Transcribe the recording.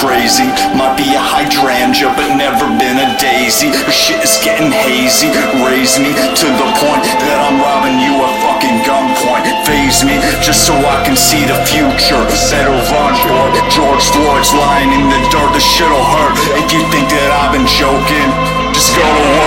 crazy. Might be a hydrangea, but never been a daisy. Shit is getting hazy. Raise me to the point that I'm robbing you a fucking gunpoint. Phase me just so I can see the future. Settle on board. George Floyd's lying in the dirt. The shit'll hurt if you think that I've been joking. Just go to